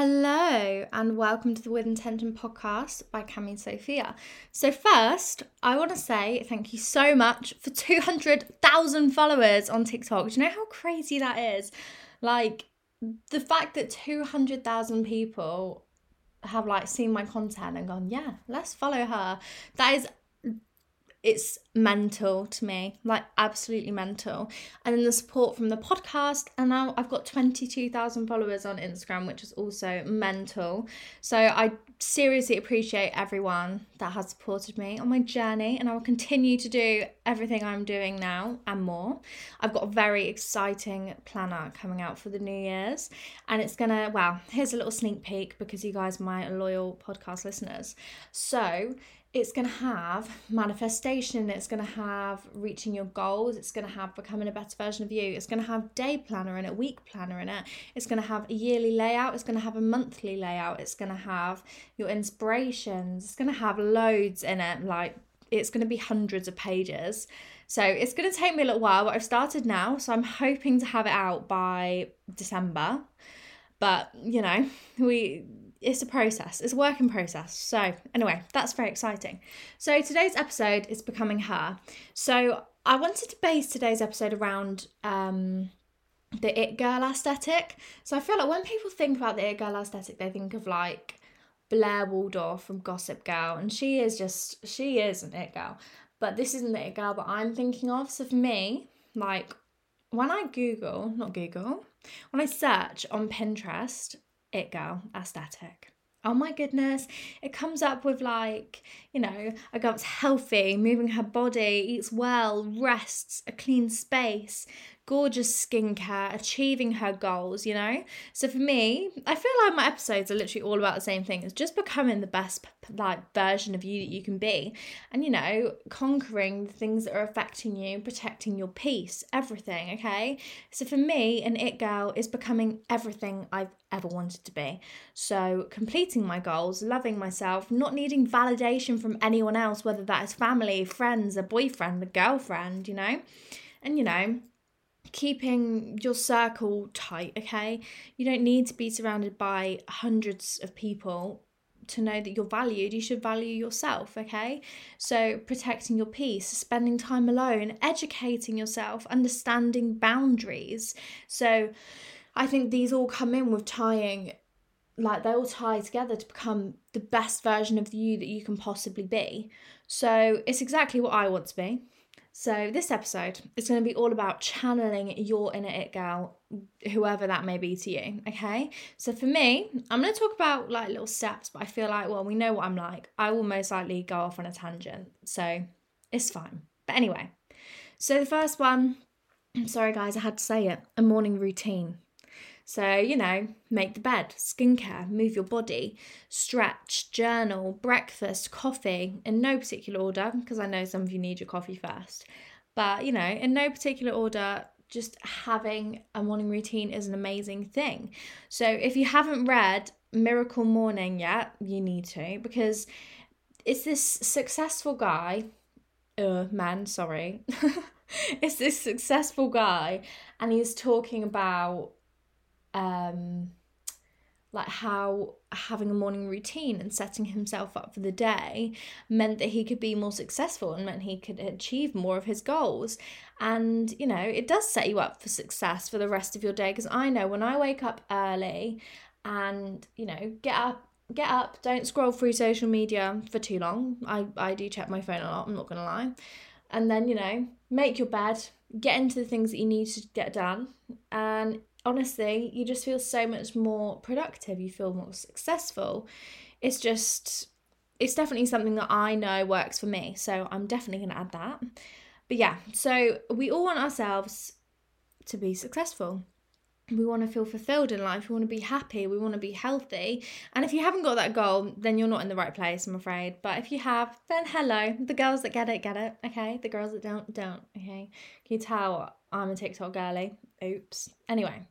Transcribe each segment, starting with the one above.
Hello and welcome to the With Intention podcast by Cami and Sophia. So first, I want to say thank you so much for 200,000 followers on TikTok. Do you know how crazy that is? Like the fact that 200,000 people have like seen my content and gone, yeah, let's follow her. That is it's mental to me, like absolutely mental. And then the support from the podcast, and now I've got 22,000 followers on Instagram, which is also mental. So I seriously appreciate everyone that has supported me on my journey, and I will continue to do everything I'm doing now and more. I've got a very exciting planner coming out for the New Year's, and it's gonna, well, here's a little sneak peek because you guys my loyal podcast listeners. So, it's going to have manifestation, it's going to have reaching your goals, it's going to have becoming a better version of you, it's going to have day planner in it, week planner in it, it's going to have a yearly layout, it's going to have a monthly layout, it's going to have your inspirations, it's going to have loads in it, like it's going to be hundreds of pages. So it's going to take me a little while, but I've started now, so I'm hoping to have it out by December. But, you know, we it's a process, it's a work in process. So, anyway, that's very exciting. So, today's episode is Becoming Her. So, I wanted to base today's episode around um, the it girl aesthetic. So, I feel like when people think about the it girl aesthetic, they think of like Blair Waldorf from Gossip Girl, and she is just, she is an it girl. But this isn't the it girl that I'm thinking of. So, for me, like when I Google, not Google, when I search on Pinterest it girl. Aesthetic. Oh my goodness, it comes up with like, you know, a girl that's healthy, moving her body, eats well, rests, a clean space, gorgeous skincare, achieving her goals, you know? So for me, I feel like my episodes are literally all about the same thing. It's just becoming the best like version of you that you can be. And you know, conquering the things that are affecting you, protecting your peace, everything, okay? So for me, an it girl is becoming everything I've ever wanted to be. So completing my goals, loving myself, not needing validation from anyone else, whether that is family, friends, a boyfriend, a girlfriend, you know? And you know, keeping your circle tight, okay? You don't need to be surrounded by hundreds of people to know that you're valued. You should value yourself, okay? So, protecting your peace, spending time alone, educating yourself, understanding boundaries. So, I think these all come in with tying like they all tie together to become the best version of you that you can possibly be. So, it's exactly what I want to be. So, this episode is going to be all about channeling your inner it girl, whoever that may be to you. Okay. So, for me, I'm going to talk about like little steps, but I feel like, well, we know what I'm like. I will most likely go off on a tangent. So, it's fine. But anyway, so the first one, I'm sorry, guys, I had to say it a morning routine. So, you know, make the bed, skincare, move your body, stretch, journal, breakfast, coffee, in no particular order, because I know some of you need your coffee first. But, you know, in no particular order, just having a morning routine is an amazing thing. So if you haven't read Miracle Morning yet, you need to because it's this successful guy, uh, man, sorry. it's this successful guy and he's talking about um like how having a morning routine and setting himself up for the day meant that he could be more successful and meant he could achieve more of his goals. And, you know, it does set you up for success for the rest of your day. Because I know when I wake up early and, you know, get up. Get up, don't scroll through social media for too long. I, I do check my phone a lot, I'm not gonna lie. And then, you know, make your bed, get into the things that you need to get done, and honestly, you just feel so much more productive, you feel more successful. It's just, it's definitely something that I know works for me. So I'm definitely going to add that. But yeah, so we all want ourselves to be successful. We want to feel fulfilled in life. We want to be happy. We want to be healthy. And if you haven't got that goal, then you're not in the right place, I'm afraid. But if you have, then hello. The girls that get it, get it. Okay. The girls that don't, don't. Okay. Can you tell I'm a TikTok girly? Oops. Anyway,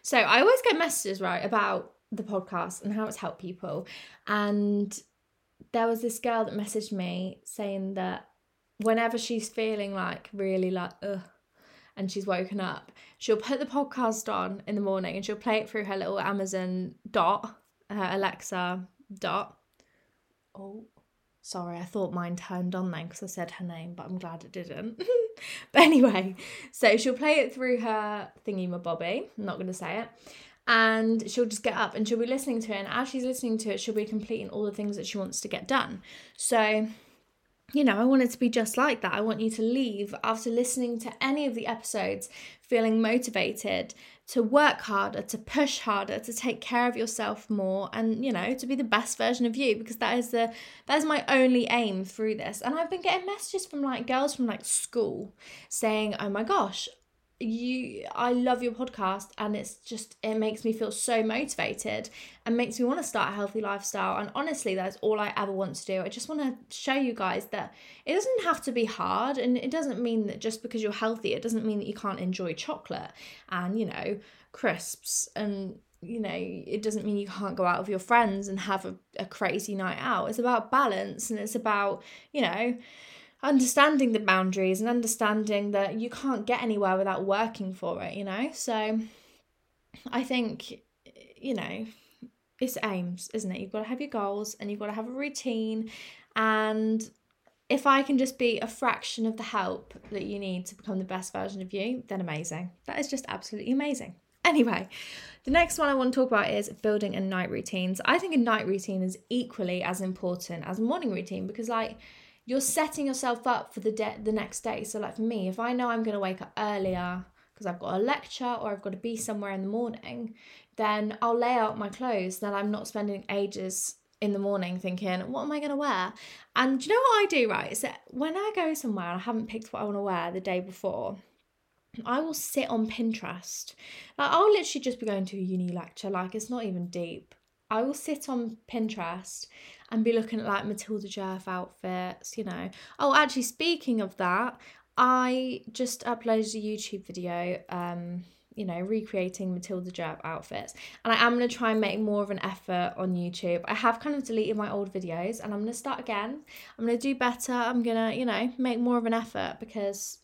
so I always get messages, right, about the podcast and how it's helped people. And there was this girl that messaged me saying that whenever she's feeling like really like, ugh, and she's woken up, she'll put the podcast on in the morning and she'll play it through her little Amazon dot, her Alexa dot. Oh, sorry, I thought mine turned on then because I said her name, but I'm glad it didn't. but anyway, so she'll play it through her thingy my bobby. I'm not going to say it. And she'll just get up and she'll be listening to it. And as she's listening to it, she'll be completing all the things that she wants to get done. So you know, I want it to be just like that. I want you to leave after listening to any of the episodes feeling motivated to work harder, to push harder, to take care of yourself more and, you know, to be the best version of you because that is the that is my only aim through this. And I've been getting messages from like girls from like school saying, "Oh my gosh, you I love your podcast and it's just it makes me feel so motivated and makes me want to start a healthy lifestyle and honestly that's all I ever want to do. I just want to show you guys that it doesn't have to be hard and it doesn't mean that just because you're healthy it doesn't mean that you can't enjoy chocolate and you know crisps and you know it doesn't mean you can't go out with your friends and have a, a crazy night out. It's about balance and it's about, you know, understanding the boundaries and understanding that you can't get anywhere without working for it, you know? So I think, you know, it's aims, isn't it? You've got to have your goals and you've got to have a routine. And if I can just be a fraction of the help that you need to become the best version of you, then amazing. That is just absolutely amazing. Anyway, the next one I want to talk about is building a night routine. So I think a night routine is equally as important as a morning routine because, like, you're setting yourself up for the de- the next day. So like for me, if I know I'm going to wake up earlier because I've got a lecture or I've got to be somewhere in the morning, then I'll lay out my clothes that I'm not spending ages in the morning thinking, what am I going to wear? And you know what I do, right? Is that when I go somewhere and I haven't picked what I want to wear the day before, I will sit on Pinterest. Like I'll literally just be going to a uni lecture, like it's not even deep. I will sit on Pinterest and be looking at like Matilda Djerf outfits, you know. Oh, actually, speaking of that, I just uploaded a YouTube video, um, you know, recreating Matilda Djerf outfits. And I am going to try and make more of an effort on YouTube. I have kind of deleted my old videos and I'm going to start again. I'm going to do better. I'm going to, you know, make more of an effort because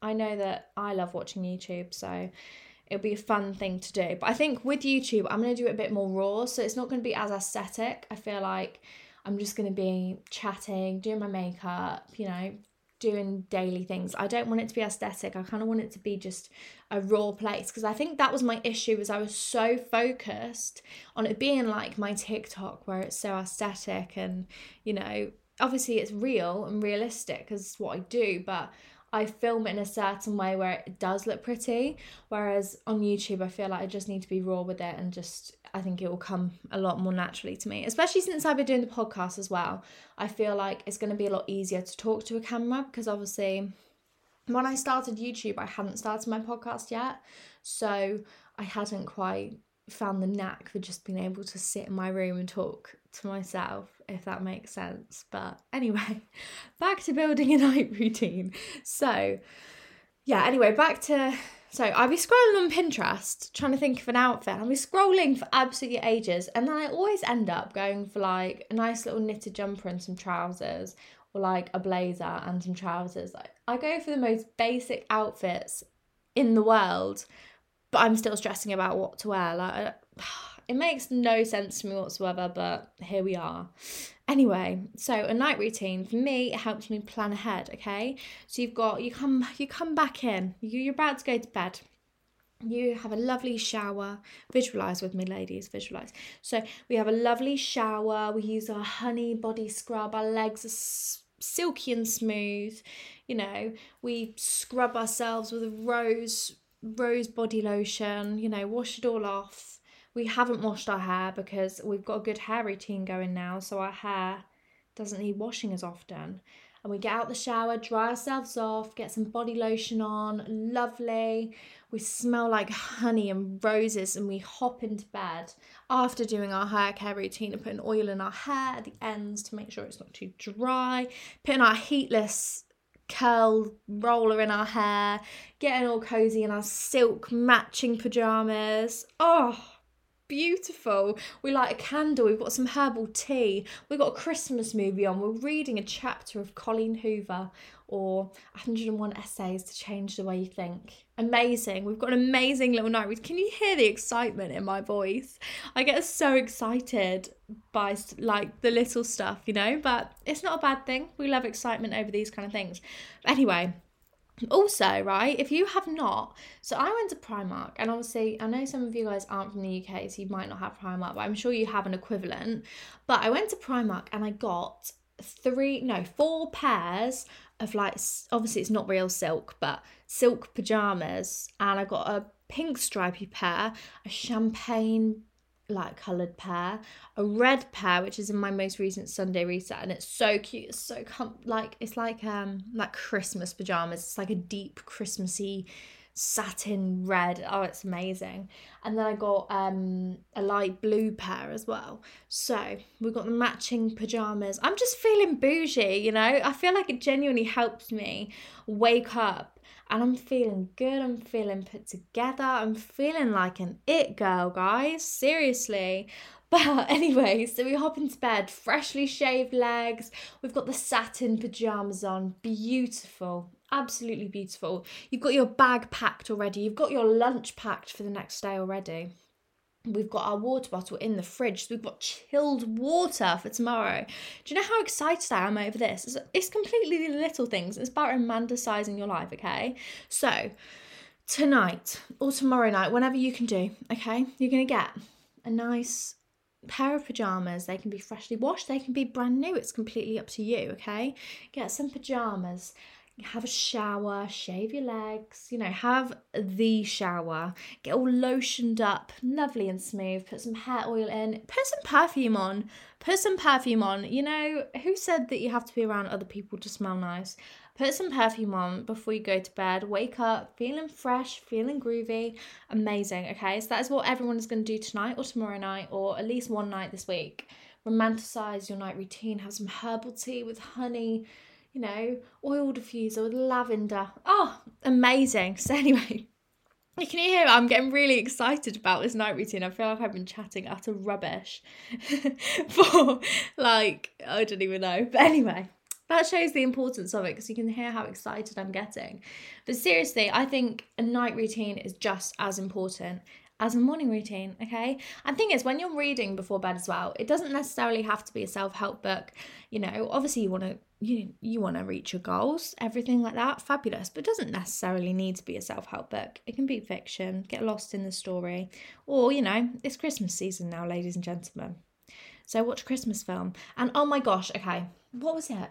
I know that I love watching YouTube. So it'll be a fun thing to do. But I think with YouTube, I'm going to do it a bit more raw. So it's not going to be as aesthetic. I feel like I'm just going to be chatting, doing my makeup, you know, doing daily things. I don't want it to be aesthetic. I kind of want it to be just a raw place because I think that was my issue was I was so focused on it being like my TikTok where it's so aesthetic and you know, obviously it's real and realistic because it's what I do, but I film it in a certain way where it does look pretty. Whereas on YouTube, I feel like I just need to be raw with it and just, I think it will come a lot more naturally to me, especially since I've been doing the podcast as well. I feel like it's going to be a lot easier to talk to a camera because obviously when I started YouTube, I hadn't started my podcast yet. So I hadn't quite found the knack for just being able to sit in my room and talk to myself, if that makes sense. But anyway, back to building a night routine. So, yeah, anyway, back to So I'll be scrolling on Pinterest trying to think of an outfit. I'll be scrolling for absolutely ages, and then I always end up going for like a nice little knitted jumper and some trousers, or like a blazer and some trousers. Like I go for the most basic outfits in the world, but I'm still stressing about what to wear. Like it makes no sense to me whatsoever, but here we are. Anyway, so a night routine for me it helps me plan ahead. Okay, so you've got you come you come back in. you, you're about to go to bed. You have a lovely shower. Visualize with me, ladies. Visualize. So we have a lovely shower. We use our honey body scrub. Our legs are silky and smooth. You know, we scrub ourselves with a rose rose body lotion. You know, wash it all off we haven't washed our hair because we've got a good hair routine going now, so our hair doesn't need washing as often. And we get out the shower, dry ourselves off, get some body lotion on, lovely. We smell like honey and roses, and we hop into bed after doing our hair care routine and putting oil in our hair at the ends to make sure it's not too dry, putting our heatless curl roller in our hair, getting all cozy in our silk matching pajamas. Oh, beautiful. We light a candle, we've got some herbal tea, we've got a Christmas movie on, we're reading a chapter of Colleen Hoover or 101 Essays to Change the Way You Think. Amazing. We've got an amazing little night read. Can you hear the excitement in my voice? I get so excited by like the little stuff, you know, but it's not a bad thing. We love excitement over these kind of things. Anyway, also, right, if you have not, so I went to Primark, and obviously, I know some of you guys aren't from the UK, so you might not have Primark, but I'm sure you have an equivalent. But I went to Primark and I got three, no, four pairs of like, obviously, it's not real silk, but silk pajamas, and I got a pink stripy pair, a champagne like coloured pair, a red pair which is in my most recent Sunday reset, and it's so cute. It's so com- like it's like um like Christmas pajamas. It's like a deep Christmassy satin red. Oh, it's amazing. And then I got um a light blue pair as well. So we've got the matching pajamas. I'm just feeling bougie, you know. I feel like it genuinely helps me wake up and I'm feeling good. I'm feeling put together. I'm feeling like an it girl, guys. Seriously. But anyway, so we hop into bed, freshly shaved legs. We've got the satin pajamas on. Beautiful. Absolutely beautiful. You've got your bag packed already. You've got your lunch packed for the next day already. We've got our water bottle in the fridge. So we've got chilled water for tomorrow. Do you know how excited I am over this? It's, it's completely little things. It's about romanticizing your life, okay? So, tonight or tomorrow night, whenever you can do, okay, you're going to get a nice pair of pajamas. They can be freshly washed, they can be brand new. It's completely up to you, okay? Get some pajamas have a shower, shave your legs, you know, have the shower, get all lotioned up, lovely and smooth, put some hair oil in, put some perfume on, put some perfume on. You know, who said that you have to be around other people to smell nice? Put some perfume on before you go to bed, wake up feeling fresh, feeling groovy, amazing. Okay, so that is what everyone is going to do tonight or tomorrow night or at least one night this week. Romanticize your night routine, have some herbal tea with honey you know, oil diffuser with lavender. Oh, amazing. So, anyway, you can hear I'm getting really excited about this night routine. I feel like I've been chatting utter rubbish for like, I don't even know. But anyway, that shows the importance of it because you can hear how excited I'm getting. But seriously, I think a night routine is just as important as a morning routine, okay? And thing is, when you're reading before bed as well, it doesn't necessarily have to be a self-help book. You know, obviously you want to you you want to reach your goals, everything like that, fabulous. But doesn't necessarily need to be a self-help book. It can be fiction, get lost in the story, or you know, it's Christmas season now, ladies and gentlemen. So watch a Christmas film. And oh my gosh, okay, what was it?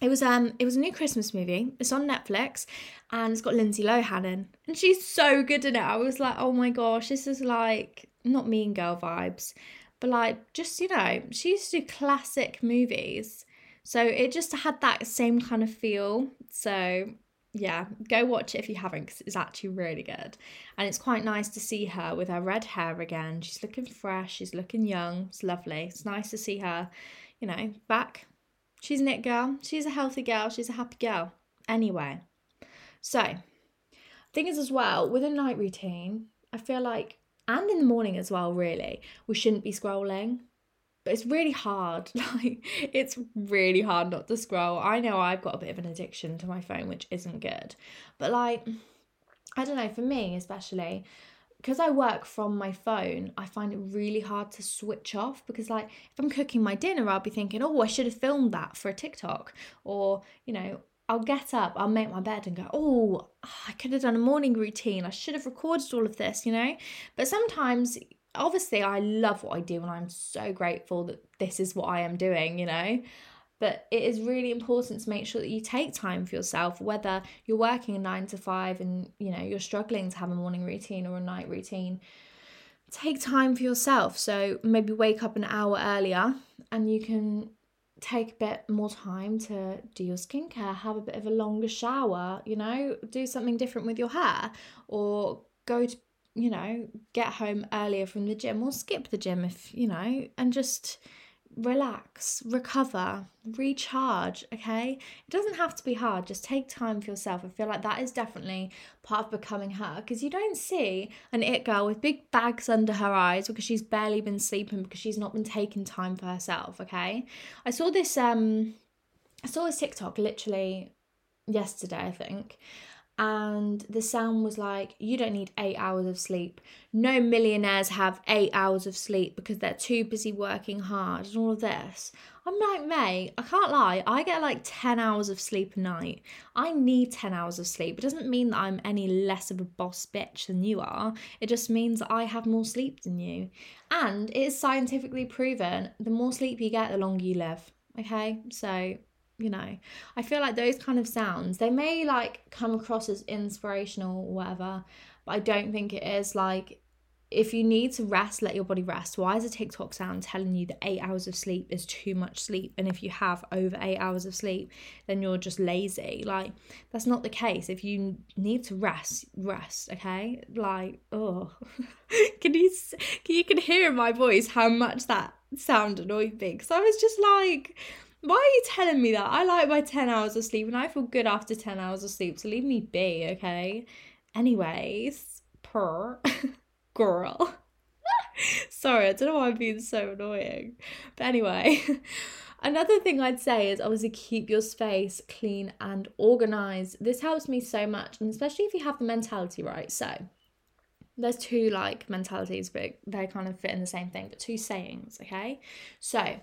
It was um it was a new Christmas movie. It's on Netflix and it's got Lindsay Lohan in. And she's so good in it. I was like, oh my gosh, this is like not mean girl vibes. But like just, you know, she used to do classic movies. So it just had that same kind of feel. So yeah, go watch it if you haven't because it's actually really good. And it's quite nice to see her with her red hair again. She's looking fresh, she's looking young. It's lovely. It's nice to see her, you know, back She's an it girl. She's a healthy girl. She's a happy girl. Anyway, so thing is, as well, with a night routine, I feel like, and in the morning as well, really, we shouldn't be scrolling. But it's really hard. Like, it's really hard not to scroll. I know I've got a bit of an addiction to my phone, which isn't good. But, like, I don't know, for me especially, because I work from my phone, I find it really hard to switch off because, like, if I'm cooking my dinner, I'll be thinking, oh, I should have filmed that for a TikTok. Or, you know, I'll get up, I'll make my bed and go, oh, I could have done a morning routine. I should have recorded all of this, you know? But sometimes, obviously, I love what I do and I'm so grateful that this is what I am doing, you know? But it is really important to make sure that you take time for yourself, whether you're working a nine to five and you know you're struggling to have a morning routine or a night routine. Take time for yourself. So maybe wake up an hour earlier and you can take a bit more time to do your skincare, have a bit of a longer shower, you know, do something different with your hair, or go to, you know, get home earlier from the gym or skip the gym if, you know, and just relax, recover, recharge, okay? It doesn't have to be hard, just take time for yourself. I feel like that is definitely part of becoming her because you don't see an it girl with big bags under her eyes because she's barely been sleeping because she's not been taking time for herself, okay? I saw this um I saw this TikTok literally yesterday, I think, and the sound was like, You don't need eight hours of sleep. No millionaires have eight hours of sleep because they're too busy working hard and all of this. I'm like, mate, I can't lie. I get like 10 hours of sleep a night. I need 10 hours of sleep. It doesn't mean that I'm any less of a boss bitch than you are. It just means that I have more sleep than you. And it is scientifically proven the more sleep you get, the longer you live. Okay? So you know i feel like those kind of sounds they may like come across as inspirational or whatever but i don't think it is like if you need to rest let your body rest. Why is a tiktok sound telling you that eight hours of sleep is too much sleep? And if you have over eight hours of sleep then you're just lazy. Like that's not the case. If you need to rest rest okay? Like oh can you can you can hear in my voice how much that sound annoyed me? Because i was just like why are you telling me that? I like my 10 hours of sleep and I feel good after 10 hours of sleep, so leave me be, okay? Anyways, per girl. Sorry, I don't know why I'm being so annoying. But anyway, another thing I'd say is obviously keep your space clean and organized. This helps me so much, and especially if you have the mentality right. So, there's two like mentalities, but they kind of fit in the same thing, but two sayings, okay? So,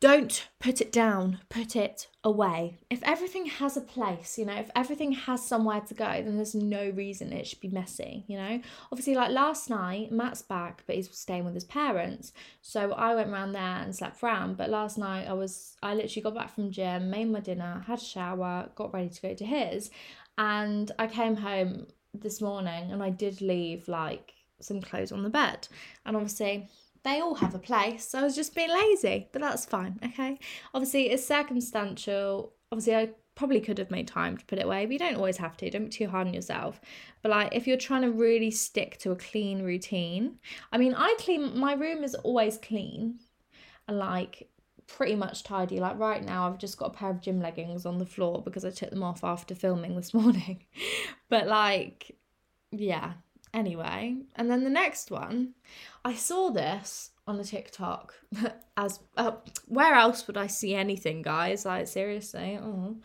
don't put it down, put it away. If everything has a place, you know, if everything has somewhere to go, then there's no reason it should be messy, you know? Obviously, like last night, Matt's back, but he's staying with his parents. So I went around there and slept around. But last night, I was, I literally got back from gym, made my dinner, had a shower, got ready to go to his. And I came home this morning and I did leave like some clothes on the bed. And obviously, they all have a place. I was just being lazy, but that's fine, okay? Obviously, it's circumstantial. Obviously, I probably could have made time to put it away, but you don't always have to. Don't be too hard on yourself. But like, if you're trying to really stick to a clean routine, I mean, I clean my room is always clean and like pretty much tidy. Like right now, I've just got a pair of gym leggings on the floor because I took them off after filming this morning. but like, yeah, Anyway, and then the next one, I saw this on a TikTok. As uh, where else would I see anything, guys? Like seriously. Oh.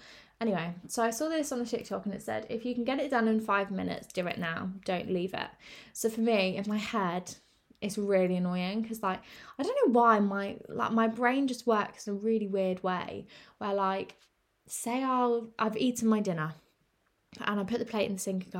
Anyway, so I saw this on the TikTok and it said, if you can get it done in five minutes, do it now. Don't leave it. So for me, in my head, it's really annoying because like I don't know why my like my brain just works in a really weird way where like say I'll I've eaten my dinner and I put the plate in the sink and go,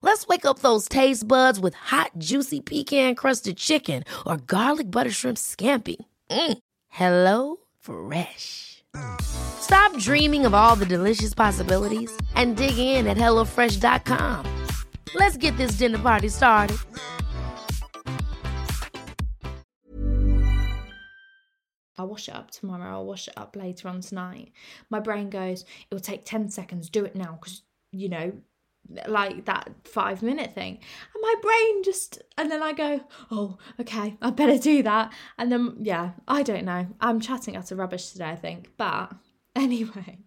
Let's wake up those taste buds with hot, juicy pecan crusted chicken or garlic butter shrimp scampi. Mm. Hello Fresh. Stop dreaming of all the delicious possibilities and dig in at HelloFresh.com. Let's get this dinner party started. I'll wash it up tomorrow, I'll wash it up later on tonight. My brain goes, it will take 10 seconds, do it now, because, you know, like that five minute thing. And my brain just and then i go oh okay i better do that. And then yeah i don't know. I'm chatting out of rubbish today i think. But anyway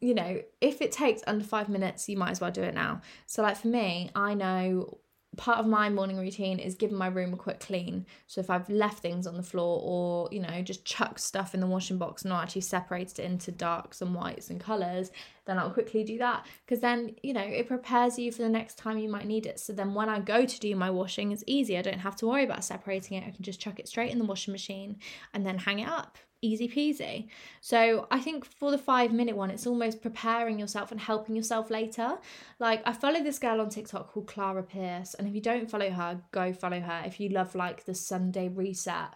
you know if it takes under five minutes you might as well do it now. So like for me i know part of my morning routine is giving my room a quick clean. So if I've left things on the floor or, you know, just chucked stuff in the washing box and not actually separated it into darks and whites and colours, then I'll quickly do that. Because then, you know, it prepares you for the next time you might need it. So then when I go to do my washing, it's easy. I don't have to worry about separating it. I can just chuck it straight in the washing machine and then hang it up easy peasy. So I think for the five minute one, it's almost preparing yourself and helping yourself later. Like I follow this girl on TikTok called Clara Pierce, and if you don't follow her, go follow her. If you love like the Sunday reset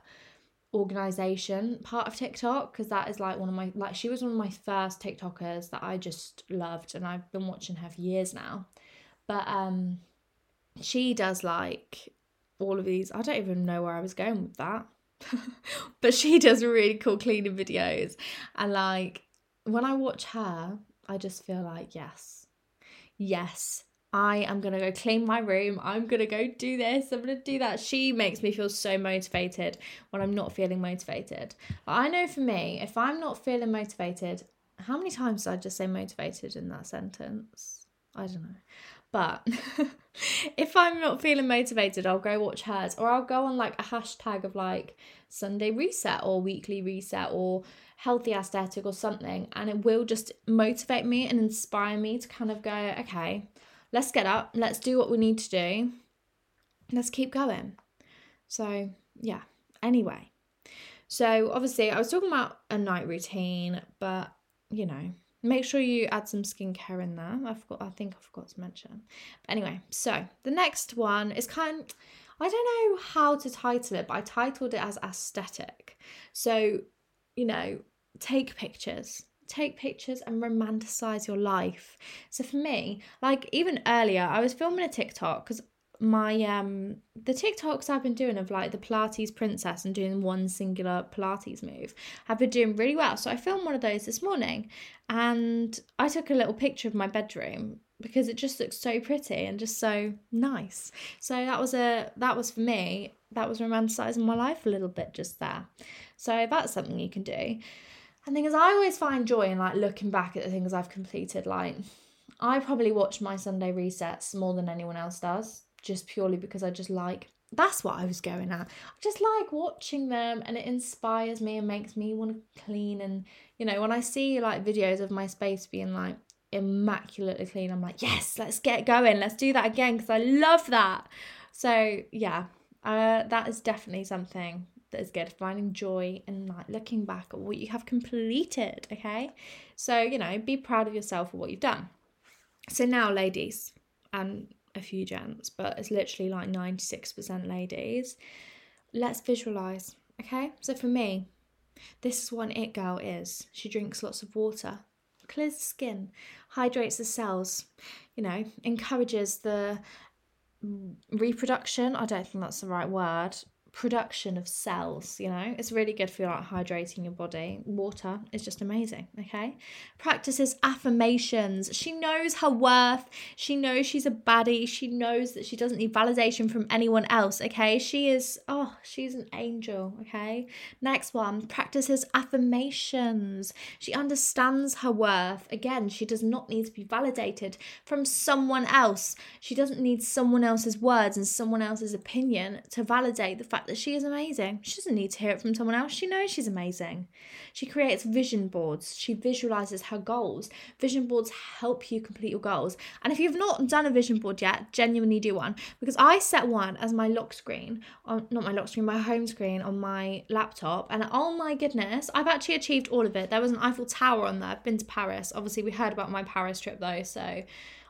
organization part of TikTok, because that is like one of my like she was one of my first TikTokers that I just loved, and I've been watching her for years now. But um she does like all of these. I don't even know where I was going with that but she does really cool cleaning videos. And like when I watch her, I just feel like, yes, yes, I am gonna go clean my room. I'm gonna go do this. I'm gonna do that. She makes me feel so motivated when I'm not feeling motivated. I know for me, if I'm not feeling motivated, how many times did I just say motivated in that sentence? I don't know. But if I'm not feeling motivated, I'll go watch hers or I'll go on like a hashtag of like Sunday reset or weekly reset or healthy aesthetic or something. And it will just motivate me and inspire me to kind of go, okay, let's get up, let's do what we need to do, let's keep going. So, yeah, anyway. So, obviously, I was talking about a night routine, but you know, Make sure you add some skincare in there. I forgot. I think I forgot to mention. But anyway, so the next one is kind. I don't know how to title it, but I titled it as aesthetic. So, you know, take pictures. Take pictures and romanticize your life. So for me, like even earlier, I was filming a TikTok because my um the TikToks I've been doing of like the Pilates princess and doing one singular Pilates move have been doing really well. So I filmed one of those this morning and I took a little picture of my bedroom because it just looks so pretty and just so nice. So that was a that was for me, that was romanticizing my life a little bit just there. So that's something you can do. And thing is I always find joy in like looking back at the things I've completed. Like I probably watch my Sunday resets more than anyone else does just purely because I just like that's what I was going at. I just like watching them and it inspires me and makes me want to clean and you know when I see like videos of my space being like immaculately clean I'm like yes let's get going. Let's do that again because I love that. So yeah uh, that is definitely something that is good. Finding joy and like looking back at what you have completed okay? So you know be proud of yourself for what you've done. So now ladies and a few gents, but it's literally like 96% ladies. Let's visualize, okay? So for me, this is what an it girl is. She drinks lots of water, clears the skin, hydrates the cells, you know, encourages the reproduction. I don't think that's the right word production of cells you know? It's really good for like hydrating your body. Water is just amazing okay? Practices affirmations. She knows her worth. She knows she's a baddie. She knows that she doesn't need validation from anyone else okay? She is oh she's an angel okay? Next one practices affirmations. She understands her worth. Again she does not need to be validated from someone else. She doesn't need someone else's words and someone else's opinion to validate the fact fact that she is amazing. She doesn't need to hear it from someone else. She knows she's amazing. She creates vision boards. She visualizes her goals. Vision boards help you complete your goals. And if you've not done a vision board yet, genuinely do one because I set one as my lock screen, on not my lock screen, my home screen on my laptop. And oh my goodness, I've actually achieved all of it. There was an Eiffel Tower on there. I've been to Paris. Obviously, we heard about my Paris trip though, so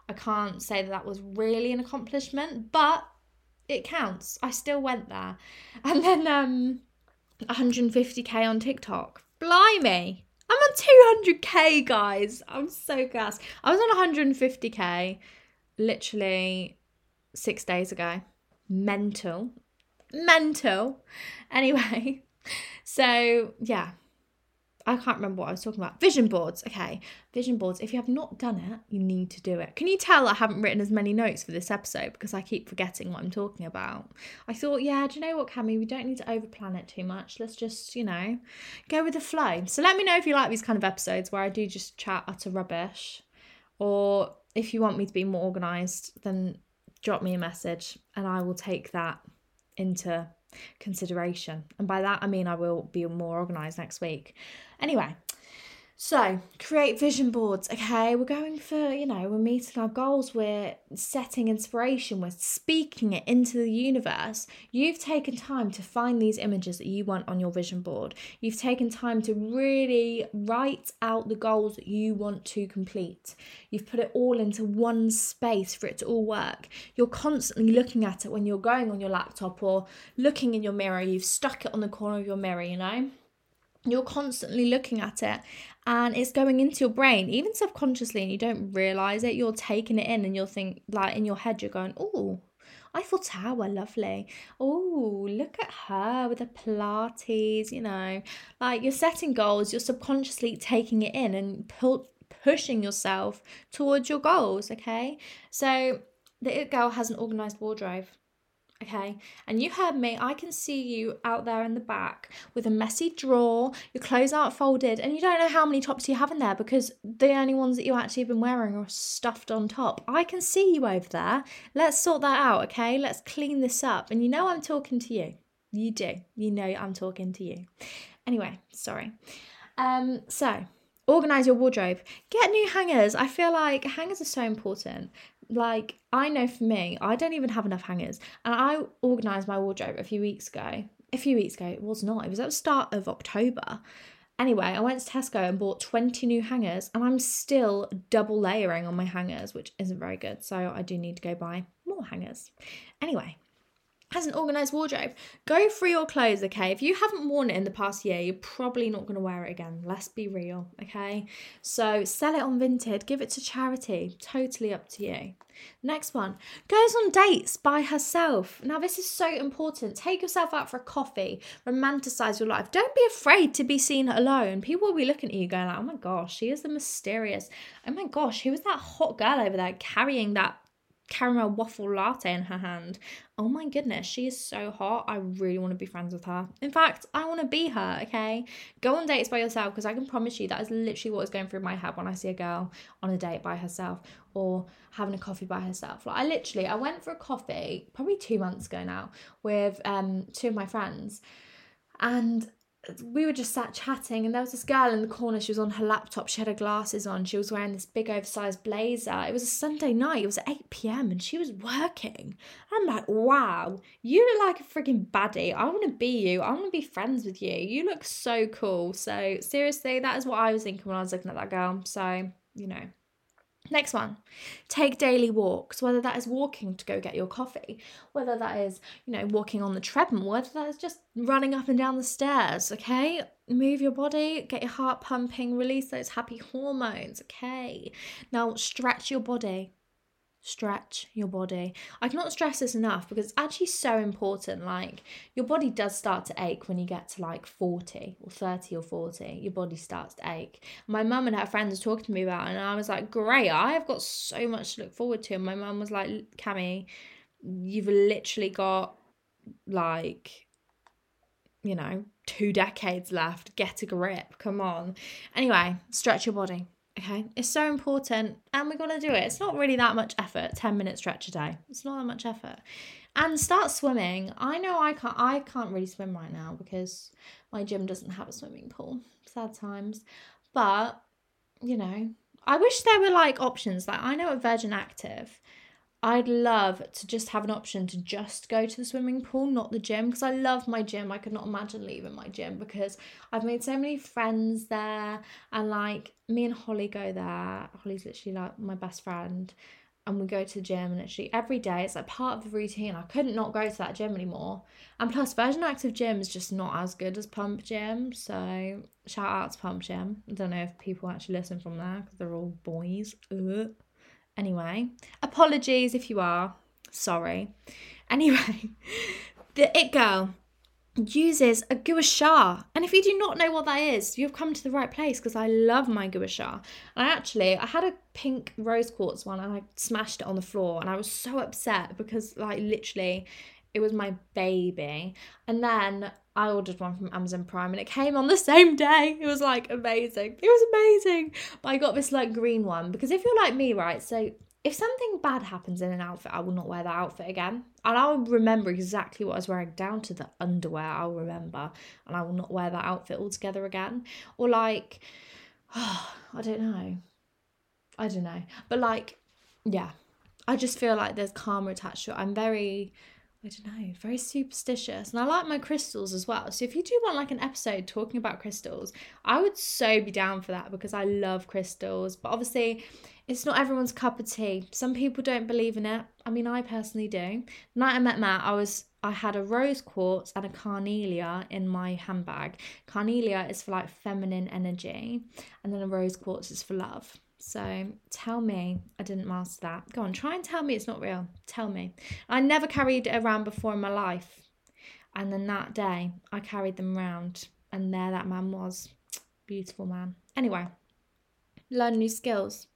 I can't say that that was really an accomplishment, but it counts. I still went there. And then um 150k on TikTok. Blimey. I'm on 200k, guys. I'm so gassed. I was on 150k literally six days ago. Mental. Mental. Anyway, so yeah, I can't remember what I was talking about. Vision boards. Okay. Vision boards. If you have not done it, you need to do it. Can you tell I haven't written as many notes for this episode because I keep forgetting what I'm talking about? I thought, yeah, do you know what, Cami? We don't need to overplan it too much. Let's just, you know, go with the flow. So let me know if you like these kind of episodes where I do just chat utter rubbish. Or if you want me to be more organized, then drop me a message and I will take that into consideration. And by that, I mean I will be more organized next week. Anyway, so create vision boards. Okay, we're going for, you know, we're meeting our goals, we're setting inspiration, we're speaking it into the universe. You've taken time to find these images that you want on your vision board. You've taken time to really write out the goals that you want to complete. You've put it all into one space for it to all work. You're constantly looking at it when you're going on your laptop or looking in your mirror. You've stuck it on the corner of your mirror, you know? you're constantly looking at it and it's going into your brain even subconsciously and you don't realize it you're taking it in and you'll think like in your head you're going oh Eiffel Tower, lovely. Oh, look at her with the Pilates, you know. Like you're setting goals, you're subconsciously taking it in and pu- pushing yourself towards your goals, okay? So the It Girl has an organized wardrobe okay? And you heard me, I can see you out there in the back with a messy drawer, your clothes aren't folded, and you don't know how many tops you have in there because the only ones that you actually have been wearing are stuffed on top. I can see you over there. Let's sort that out, okay? Let's clean this up. And you know I'm talking to you. You do. You know I'm talking to you. Anyway, sorry. Um, so organize your wardrobe get new hangers i feel like hangers are so important like I know for me, I don't even have enough hangers. And I organised my wardrobe a few weeks ago. A few weeks ago, it was not. It was at the start of October. Anyway, I went to Tesco and bought 20 new hangers, and I'm still double layering on my hangers, which isn't very good. So I do need to go buy more hangers. Anyway, has an organized wardrobe. Go through your clothes, okay? If you haven't worn it in the past year, you're probably not going to wear it again. Let's be real, okay? So sell it on Vinted, give it to charity. Totally up to you. Next one goes on dates by herself. Now, this is so important. Take yourself out for a coffee, romanticize your life. Don't be afraid to be seen alone. People will be looking at you going, like, oh my gosh, she is the mysterious. Oh my gosh, who was that hot girl over there carrying that caramel waffle latte in her hand. Oh my goodness, she is so hot. I really want to be friends with her. In fact, I want to be her, okay? Go on dates by yourself because I can promise you that is literally what is going through my head when I see a girl on a date by herself or having a coffee by herself. Like I literally I went for a coffee probably 2 months ago now with um two of my friends and we were just sat chatting and there was this girl in the corner she was on her laptop she had her glasses on she was wearing this big oversized blazer. It was a sunday night it was 8 p.m and she was working. I'm like wow you look like a freaking baddie. I want to be you. I want to be friends with you. You look so cool. So seriously that is what i was thinking when i was looking at that girl. So you know Next one, take daily walks, whether that is walking to go get your coffee, whether that is, you know, walking on the treadmill, whether that is just running up and down the stairs, okay? Move your body, get your heart pumping, release those happy hormones, okay? Now stretch your body stretch your body. I cannot stress this enough because it's actually so important. Like, your body does start to ache when you get to like 40 or 30 or 40. Your body starts to ache. My mum and her friends were talking to me about it, and I was like, great, I have got so much to look forward to. And my mum was like, Cami, you've literally got like, you know, two decades left. Get a grip. Come on. Anyway, stretch your body Okay, it's so important and we're gonna do it. It's not really that much effort, 10 minute stretch a day. It's not that much effort. And start swimming. I know I can't I can't really swim right now because my gym doesn't have a swimming pool. Sad times. But, you know, I wish there were like options. Like I know at Virgin Active, I'd love to just have an option to just go to the swimming pool, not the gym, because I love my gym. I could not imagine leaving my gym because I've made so many friends there, and like me and Holly go there. Holly's literally like my best friend, and we go to the gym literally every day. It's like part of the routine. I couldn't not go to that gym anymore. And plus, Virgin Active Gym is just not as good as Pump Gym. So shout out to Pump Gym. I don't know if people actually listen from there because they're all boys. Ugh. Anyway, apologies if you are. Sorry. Anyway, the It Girl uses a gua sha. And if you do not know what that is, you've come to the right place because I love my gua sha. And I actually, I had a pink rose quartz one and I smashed it on the floor and I was so upset because like literally it was my baby. And then I ordered one from Amazon Prime and it came on the same day. It was like amazing. It was amazing. But I got this like green one because if you're like me, right? So if something bad happens in an outfit, I will not wear that outfit again. And I'll remember exactly what I was wearing down to the underwear. I'll remember. And I will not wear that outfit altogether again. Or like, oh, I don't know. I don't know. But like, yeah. I just feel like there's karma attached to it. I'm very I don't know, very superstitious. And I like my crystals as well. So if you do want like an episode talking about crystals, I would so be down for that because I love crystals. But obviously, it's not everyone's cup of tea. Some people don't believe in it. I mean, I personally do. The night I met Matt, I was I had a rose quartz and a carnelia in my handbag. Carnelia is for like feminine energy, and then a rose quartz is for love. So tell me I didn't master that. Go on, try and tell me it's not real. Tell me. I never carried it around before in my life. And then that day I carried them around and there that man was. Beautiful man. Anyway, learn new skills.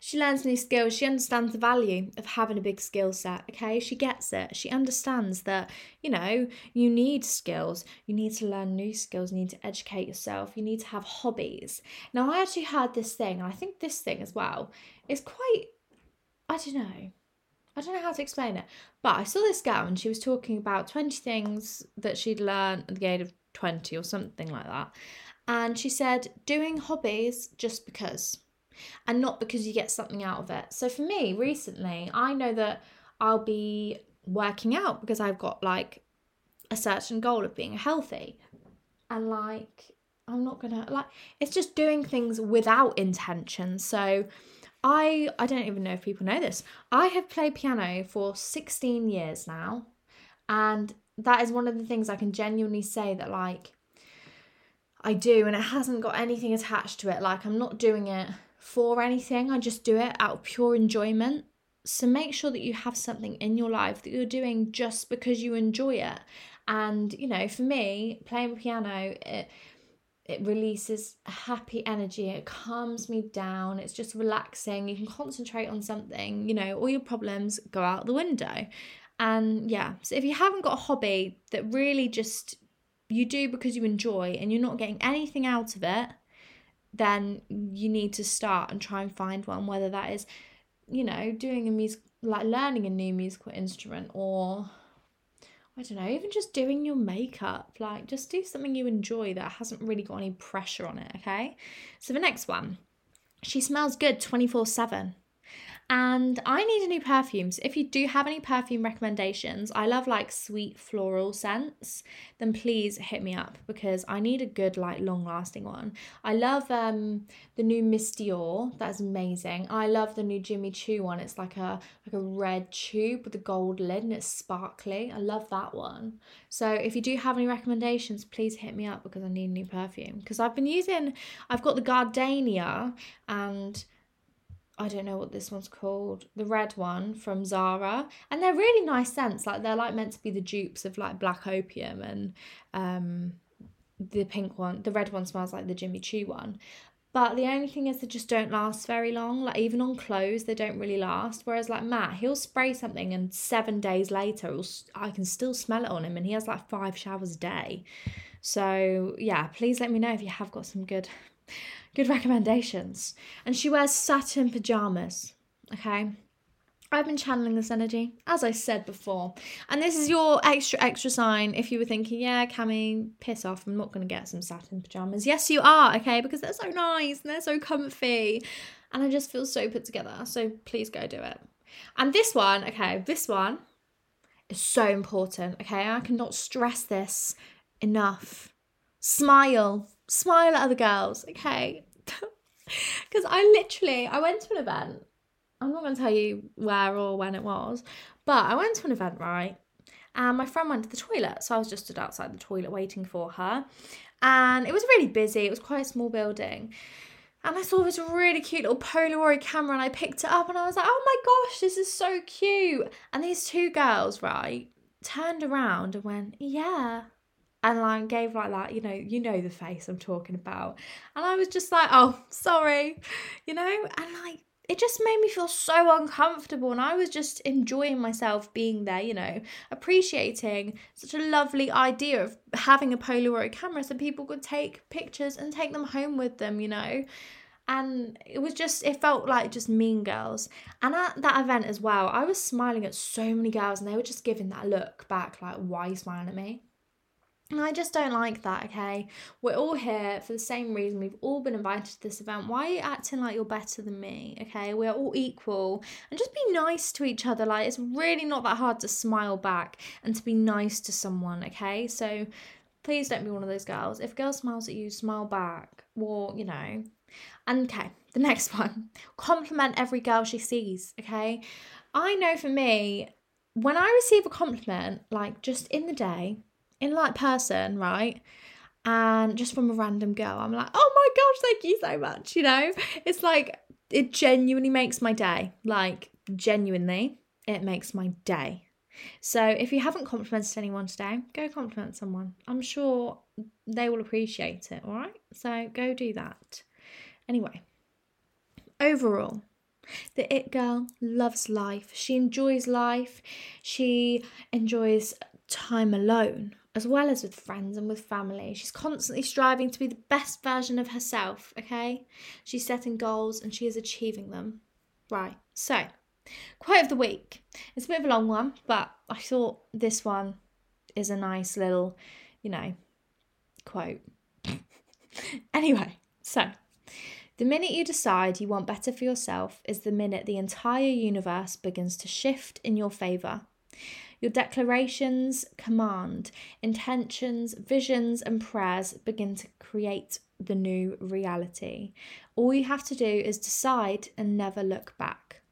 She learns new skills. She understands the value of having a big skill set. Okay, she gets it. She understands that, you know, you need skills. You need to learn new skills. You need to educate yourself. You need to have hobbies. Now, I actually heard this thing, and I think this thing as well is quite, I don't know. I don't know how to explain it, but I saw this girl and she was talking about 20 things that she'd learned at the age of 20 or something like that. And she said, doing hobbies just because and not because you get something out of it. So for me, recently, I know that I'll be working out because I've got like a certain goal of being healthy. And like, I'm not gonna like it's just doing things without intention. So I I don't even know if people know this. I have played piano for 16 years now. And that is one of the things I can genuinely say that like I do and it hasn't got anything attached to it. Like I'm not doing it for anything. I just do it out of pure enjoyment. So make sure that you have something in your life that you're doing just because you enjoy it. And you know, for me, playing piano, it it releases happy energy. It calms me down. It's just relaxing. You can concentrate on something. You know, all your problems go out the window. And yeah, so if you haven't got a hobby that really just you do because you enjoy and you're not getting anything out of it, then you need to start and try and find one, whether that is, you know, doing a music, like learning a new musical instrument or I don't know, even just doing your makeup. Like, just do something you enjoy that hasn't really got any pressure on it, okay? So, the next one, she smells good 24 7. And I need a new perfume. So if you do have any perfume recommendations, I love like sweet floral scents, then please hit me up because I need a good, like long lasting one. I love um the new Miss Dior, that's amazing. I love the new Jimmy Choo one. It's like a like a red tube with a gold lid and it's sparkly. I love that one. So if you do have any recommendations, please hit me up because I need a new perfume. Because I've been using I've got the Gardenia and I don't know what this one's called, the red one from Zara, and they're really nice scents. Like they're like meant to be the dupes of like black opium, and um, the pink one, the red one smells like the Jimmy Choo one. But the only thing is they just don't last very long. Like even on clothes, they don't really last. Whereas like Matt, he'll spray something and seven days later, I can still smell it on him, and he has like five showers a day. So yeah, please let me know if you have got some good good recommendations. And she wears satin pajamas. Okay. I've been channeling this energy, as I said before. And this is your extra, extra sign if you were thinking, yeah, Cami, piss off, I'm not going to get some satin pajamas. Yes, you are, okay, because they're so nice and they're so comfy. And I just feel so put together. So please go do it. And this one, okay, this one is so important, okay? I cannot stress this enough. Smile smile at other girls, okay? Because I literally, I went to an event I'm not going to tell you where or when it was, but I went to an event, right? And my friend went to the toilet. So I was just stood outside the toilet waiting for her. And it was really busy. It was quite a small building. And I saw this really cute little Polaroid camera and I picked it up and I was like, oh my gosh, this is so cute. And these two girls, right, turned around and went, yeah. And like gave like that, you know, you know the face I'm talking about. And I was just like, oh, sorry, you know, and like it just made me feel so uncomfortable and I was just enjoying myself being there, you know, appreciating such a lovely idea of having a Polaroid camera so people could take pictures and take them home with them, you know. And it was just, it felt like just mean girls. And at that event as well, I was smiling at so many girls and they were just giving that look back, like, why are you smiling at me? And I just don't like that, okay? We're all here for the same reason. We've all been invited to this event. Why are you acting like you're better than me, okay? We're all equal. And just be nice to each other. Like, it's really not that hard to smile back and to be nice to someone, okay? So please don't be one of those girls. If a girl smiles at you, smile back. Or, you know. And okay, the next one compliment every girl she sees, okay? I know for me, when I receive a compliment, like just in the day, in like person, right? And just from a random girl, I'm like, oh my gosh, thank you so much. You know, it's like, it genuinely makes my day. Like, genuinely, it makes my day. So if you haven't complimented anyone today, go compliment someone. I'm sure they will appreciate it, all right? So go do that. Anyway, overall, the It Girl loves life. She enjoys life. She enjoys time alone as well as with friends and with family. She's constantly striving to be the best version of herself, okay? She's setting goals and she is achieving them. Right, so quote of the week. It's a bit of a long one, but I thought this one is a nice little, you know, quote. anyway, so the minute you decide you want better for yourself is the minute the entire universe begins to shift in your favour. Your declarations, command, intentions, visions, and prayers begin to create the new reality. All you have to do is decide and never look back.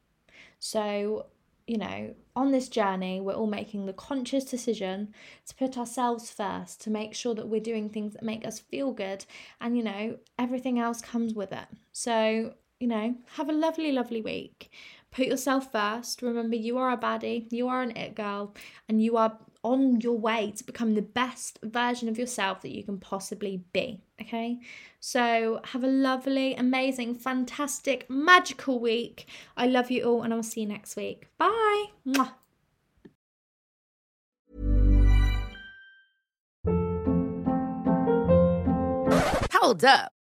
So, you know, on this journey, we're all making the conscious decision to put ourselves first, to make sure that we're doing things that make us feel good, and, you know, everything else comes with it. So, you know, have a lovely, lovely week. Put yourself first. Remember, you are a baddie, you are an it girl, and you are on your way to become the best version of yourself that you can possibly be. Okay, so have a lovely, amazing, fantastic, magical week. I love you all, and I'll see you next week. Bye. Mwah. Hold up.